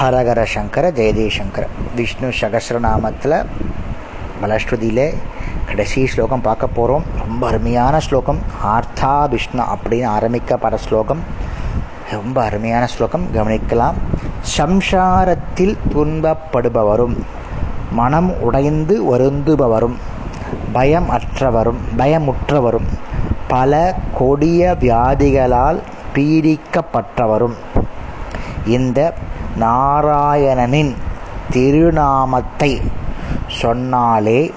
ஹரஹர சங்கர ஜெயதேசங்கர விஷ்ணு சகசிரநாமத்தில் பலஸ்ருதியிலே கடைசி ஸ்லோகம் பார்க்க போகிறோம் ரொம்ப அருமையான ஸ்லோகம். ஆர்த்தா விஷ்ணு அப்படின்னு ஆரம்பிக்கப்படுற ஸ்லோகம். ரொம்ப அருமையான ஸ்லோகம். கவனிக்கலாம். சம்சாரத்தில் துன்பப்படுபவரும் மனம் உடைந்து வருந்துபவரும் பயம் அற்றவரும் பயமுற்றவரும் பல கொடிய வியாதிகளால் பீடிக்கப்பட்டவரும். இந்த நாராயணனின் திருநாமத்தை சொன்னாலே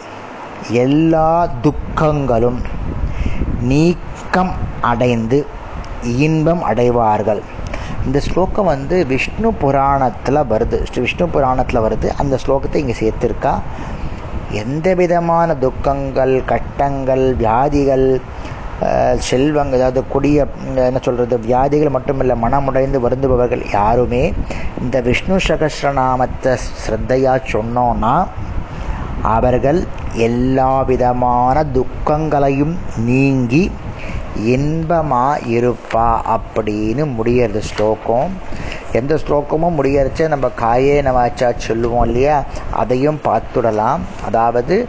எல்லா துக்கங்களும் நீக்கம் அடைந்து இன்பம் அடைவார்கள். இந்த ஸ்லோகம் வந்து விஷ்ணு புராணத்தில் வருது. விஷ்ணு புராணத்தில் வருது. அந்த ஸ்லோகத்தை இங்கே சேர்த்துருக்கா. எந்த விதமான துக்கங்கள் கட்டங்கள் வியாதிகள் செல்வங்க அதாவது கொடிய என்ன சொல்கிறது வியாதிகள் மட்டுமில்லை மனமுடைந்து வருந்துபவர்கள் யாருமே இந்த விஷ்ணு சகசிரநாமத்தை ஸ்ரத்தையாக சொன்னோன்னா அவர்கள் எல்லா விதமான துக்கங்களையும் நீங்கி இன்பமாக இருப்பா அப்படின்னு முடியறது ஸ்லோகம். எந்த ஸ்லோகமும் முடியறச்ச நம்ம காயே நவாச்சா சொல்லுவோம் இல்லையா? அதையும் பார்த்துடலாம். அதாவது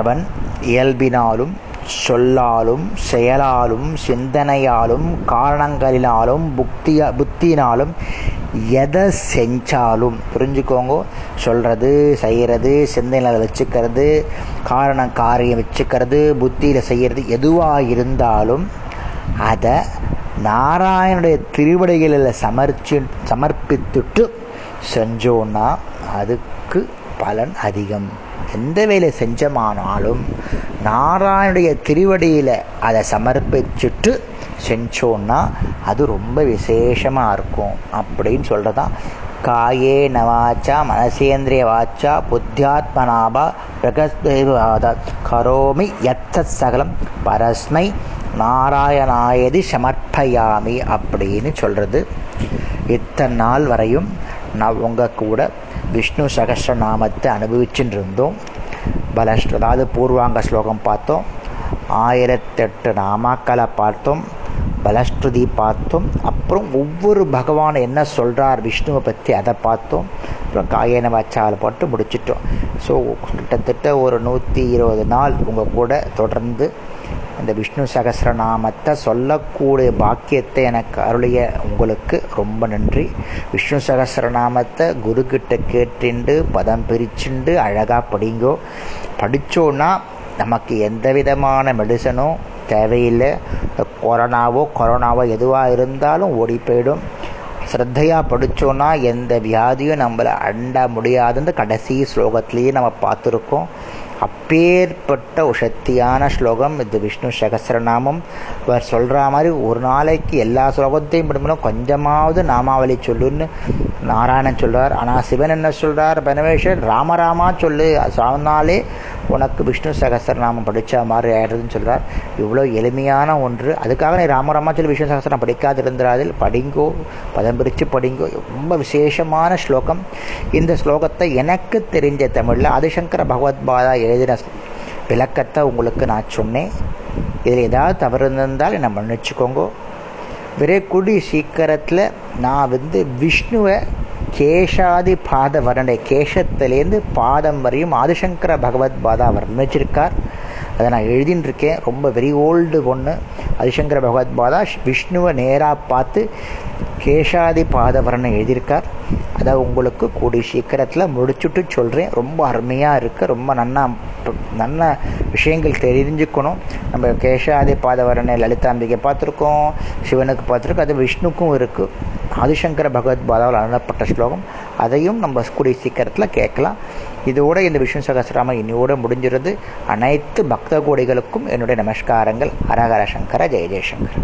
எவன் இயல்பினாலும் சொல்லாலும் செயலாலும் சிந்தனையாலும் காரணங்களினாலும் புக்தியா புத்தினாலும் எதை செஞ்சாலும். புரிஞ்சுக்கோங்க. சொல்கிறது செய்கிறது சிந்தனையில் வச்சுக்கிறது காரணம் காரியம் வச்சுக்கிறது புத்தியில் செய்கிறது எதுவாக இருந்தாலும் அதை நாராயணுடைய திருவடிகளில் சமர்ச்சி சமர்ப்பித்துட்டு செஞ்சோன்னா அதுக்கு பலன் அதிகம். எந்த வேலை செஞ்சமானாலும் நாராயணுடைய திருவடியில் அதை சமர்ப்பிச்சுட்டு செஞ்சோன்னா அது ரொம்ப விசேஷமாக இருக்கும் அப்படின்னு சொல்கிறதான் காயே நவாச்சா மனசேந்திரிய வாச்சா புத்தியாத்மனாபா பிரகஸ்தேவாத கரோமி எத்த சகலம் பரஸ்மை நாராயணாயதி சமர்ப்பயாமி அப்படின்னு சொல்கிறது இத்தனை நாள் வரையும் நான் உங்கள் கூட விஷ்ணு சகசிரநாமத்தை அனுபவிச்சுட்டு இருந்தோம். பலஸ்ட் அதாவது பூர்வாங்க ஸ்லோகம் பார்த்தோம். ஆயிரத்தெட்டு நாமாக்களை பார்த்தோம். பலஸ்ருதி பார்த்தோம். அப்புறம் ஒவ்வொரு பகவான் என்ன சொல்கிறார் விஷ்ணுவை பற்றி அதை பார்த்தோம். அப்புறம் காயன வாச்சாவில் போட்டு முடிச்சிட்டோம். ஸோ கிட்டத்தட்ட ஒரு நூற்றி இருபது நாள் உங்கள் கூட தொடர்ந்து இந்த விஷ்ணு சகசிரநாமத்தை சொல்லக்கூடிய பாக்கியத்தை எனக்கு அருளிய உங்களுக்கு ரொம்ப நன்றி. விஷ்ணு சகசிரநாமத்தை குருக்கிட்ட கேட்டுண்டு பதம் பிரிச்சுண்டு அழகாக படிங்கோ. படித்தோன்னா நமக்கு எந்த விதமான மெடிசனும் தேவையில்லை. கொரோனாவோ கொரோனாவோ எதுவாக இருந்தாலும் ஓடி போயிடும். ஸ்ரத்தையாக படித்தோன்னா எந்த வியாதியும் நம்மளை அண்ட முடியாதுன்னு கடைசி ஸ்லோகத்திலேயே நம்ம பார்த்துருக்கோம். அப்பேற்பட்ட ஒரு சக்தியான ஸ்லோகம். இது விஷ்ணு சகசரநாமம். இவர் சொல்கிற மாதிரி ஒரு நாளைக்கு எல்லா ஸ்லோகத்தையும் படிக்கணும். கொஞ்சமாவது நாமாவளி சொல்லுன்னு நாராயணன் சொல்கிறார் ஆனால் சிவன் என்ன சொல்கிறார் பனவேஸ்வர் ராமராமா சொல்லு சொன்னாலே உனக்கு விஷ்ணு சகசரநாமம் படித்த மாதிரி ஆயிடுறதுன்னு சொல்கிறார் இவ்வளோ எளிமையான ஒன்று. அதுக்காக நீ ராமராமா சொல்லி விஷ்ணு சகசரம் படிக்காது இருந்தாதில் படிங்கோ பதம் பிரித்து படிங்கோ. ரொம்ப விசேஷமான ஸ்லோகம். இந்த ஸ்லோகத்தை எனக்கு தெரிஞ்ச தமிழில் ஆதிசங்கர பகவத்பாதா எழுதின விளக்கத்தை உங்களுக்கு நான் சொன்னேன். இதில் ஏதாவது தவறு இருந்தால் என்னை மன்னிச்சுக்கோங்கோ. விரைக்கூடிய சீக்கிரத்தில் நான் வந்து விஷ்ணுவை கேஷாதி பாத வர்ணனை கேஷத்துலேருந்து பாதம் வரையும் ஆதிசங்கர பகவத் பாதா வர்ணிச்சிருக்கார் அதை நான் எழுதிட்டுருக்கேன் ரொம்ப வெரி ஓல்டு ஒன்று ஆதிசங்கர பகவத் பாதா விஷ்ணுவை நேராக பார்த்து கேஷாதி பாத வர்ணனை எழுதியிருக்கார். அதை உங்களுக்கு கூடிய சீக்கிரத்தில் முடிச்சுட்டு சொல்கிறேன் ரொம்ப அருமையாக இருக்குது ரொம்ப நன்னா நல்ல விஷயங்கள் தெரிஞ்சுக்கணும். நம்ம கேஷாதி பாதவரனை லலிதாம்பிகை பார்த்துருக்கோம் சிவனுக்கு பார்த்துருக்கோம் அது விஷ்ணுக்கும் இருக்குது ஆதிசங்கர பகவத் பாதாவில் அருளப்பட்ட ஸ்லோகம். அதையும் நம்ம கூடிய சீக்கிரத்தில் கேட்கலாம். இதோட இந்த விஷ்ணு சகசிராம இன்னையோட முடிஞ்சிருது. அனைத்து பக்த கோடிகளுக்கும் என்னுடைய நமஸ்காரங்கள். ஹரஹர சங்கர ஜெய ஜெயசங்கர்.